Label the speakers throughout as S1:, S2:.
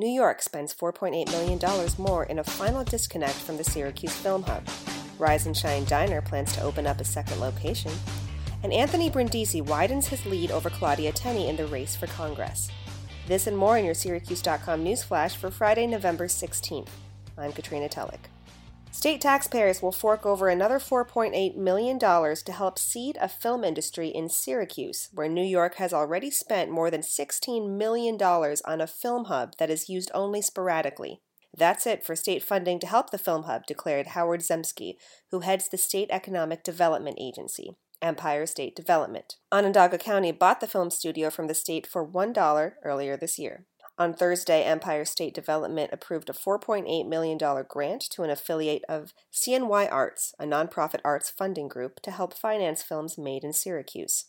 S1: New York spends $4.8 million more in a final disconnect from the Syracuse Film Hub. Rise and Shine Diner plans to open up a second location. And Anthony Brindisi widens his lead over Claudia Tenney in the race for Congress. This and more in your Syracuse.com news flash for Friday, November 16th. I'm Katrina Tulloch. State taxpayers will fork over another $4.8 million to help seed a film industry in Syracuse, where New York has already spent more than $16 million on a film hub that is used only sporadically. That's it for state funding to help the Film Hub, declared Howard Zemsky, who heads the State Economic Development Agency, Empire State Development. Onondaga County bought the film studio from the state for $1 earlier this year. On Thursday, Empire State Development approved a $4.8 million grant to an affiliate of CNY Arts, a nonprofit arts funding group, to help finance films made in Syracuse.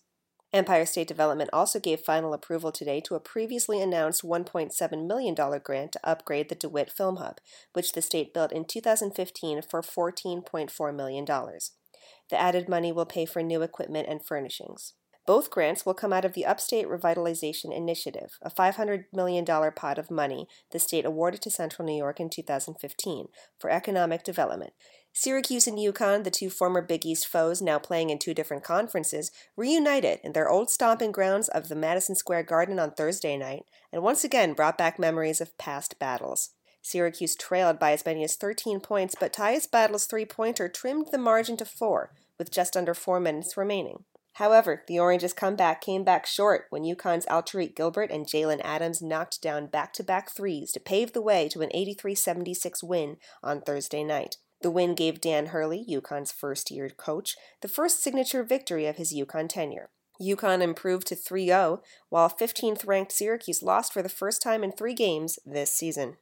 S1: Empire State Development also gave final approval today to a previously announced $1.7 million grant to upgrade the DeWitt Film Hub, which the state built in 2015 for $14.4 million. The added money will pay for new equipment and furnishings. Both grants will come out of the Upstate Revitalization Initiative, a $500 million pot of money the state awarded to Central New York in 2015 for economic development. Syracuse and UConn, the two former Big East foes now playing in two different conferences, reunited in their old stomping grounds of the Madison Square Garden on Thursday night and once again brought back memories of past battles. Syracuse trailed by as many as 13 points, but Tyus Battle's three pointer trimmed the margin to four, with just under four minutes remaining. However, the Oranges' comeback came back short when UConn's Alterique Gilbert and Jalen Adams knocked down back to back threes to pave the way to an 83 76 win on Thursday night. The win gave Dan Hurley, UConn's first year coach, the first signature victory of his UConn tenure. UConn improved to 3 0, while 15th ranked Syracuse lost for the first time in three games this season.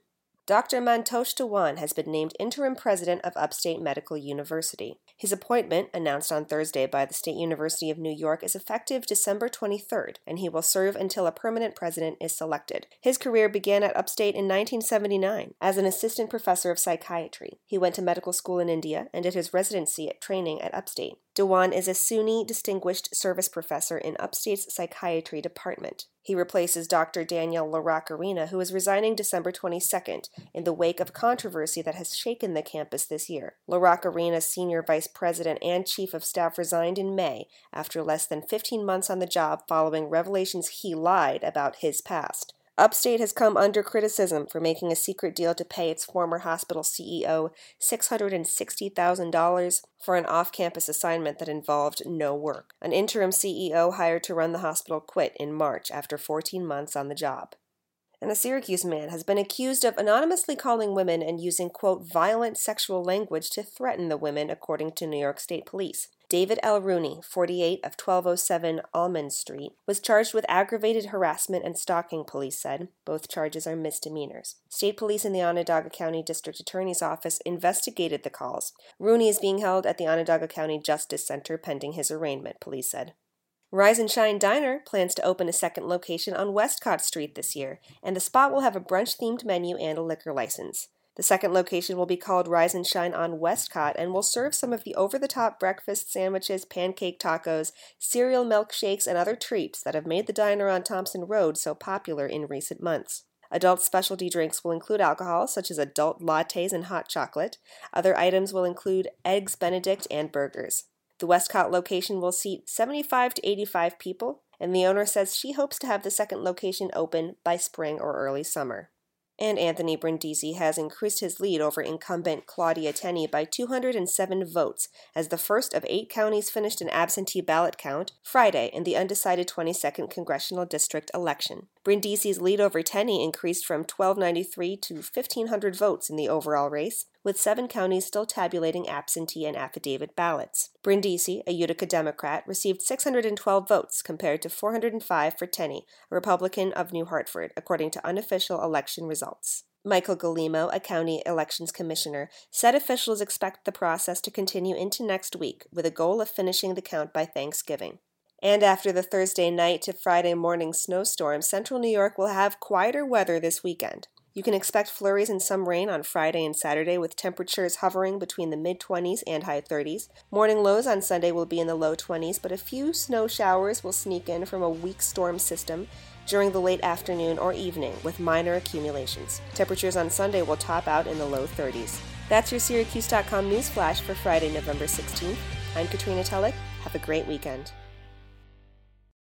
S1: Dr. Mantosh Dewan has been named interim president of Upstate Medical University. His appointment, announced on Thursday by the State University of New York, is effective December 23rd, and he will serve until a permanent president is selected. His career began at Upstate in 1979 as an assistant professor of psychiatry. He went to medical school in India and did his residency at training at Upstate. Dewan is a SUNY Distinguished Service Professor in Upstate's Psychiatry Department. He replaces Dr. Danielle Laraque-Arena, who is resigning December 22nd in the wake of controversy that has shaken the campus this year. Laraque-Arena's senior vice president and chief of staff resigned in May after less than 15 months on the job following revelations he lied about his past. Upstate has come under criticism for making a secret deal to pay its former hospital CEO $660,000 for an off campus assignment that involved no work. An interim CEO hired to run the hospital quit in March after 14 months on the job. And a Syracuse man has been accused of anonymously calling women and using, quote, violent sexual language to threaten the women, according to New York State Police. David L. Rooney, 48 of 1207 Almond Street, was charged with aggravated harassment and stalking, police said. Both charges are misdemeanors. State police in the Onondaga County District Attorney's Office investigated the calls. Rooney is being held at the Onondaga County Justice Center pending his arraignment, police said. Rise and Shine Diner plans to open a second location on Westcott Street this year, and the spot will have a brunch themed menu and a liquor license. The second location will be called Rise and Shine on Westcott and will serve some of the over the top breakfast sandwiches, pancake tacos, cereal milkshakes, and other treats that have made the diner on Thompson Road so popular in recent months. Adult specialty drinks will include alcohol, such as adult lattes and hot chocolate. Other items will include eggs benedict and burgers. The Westcott location will seat 75 to 85 people, and the owner says she hopes to have the second location open by spring or early summer and Anthony Brindisi has increased his lead over incumbent Claudia Tenney by 207 votes as the first of eight counties finished an absentee ballot count Friday in the undecided 22nd congressional district election. Brindisi's lead over Tenney increased from 1293 to 1500 votes in the overall race, with seven counties still tabulating absentee and affidavit ballots. Brindisi, a Utica Democrat, received 612 votes compared to 405 for Tenney, a Republican of New Hartford, according to unofficial election results. Michael Galimo, a county elections commissioner, said officials expect the process to continue into next week with a goal of finishing the count by Thanksgiving. And after the Thursday night to Friday morning snowstorm, central New York will have quieter weather this weekend. You can expect flurries and some rain on Friday and Saturday with temperatures hovering between the mid 20s and high 30s. Morning lows on Sunday will be in the low 20s, but a few snow showers will sneak in from a weak storm system during the late afternoon or evening with minor accumulations. Temperatures on Sunday will top out in the low 30s. That's your Syracuse.com news flash for Friday, November 16th. I'm Katrina Tulloch. Have a great weekend.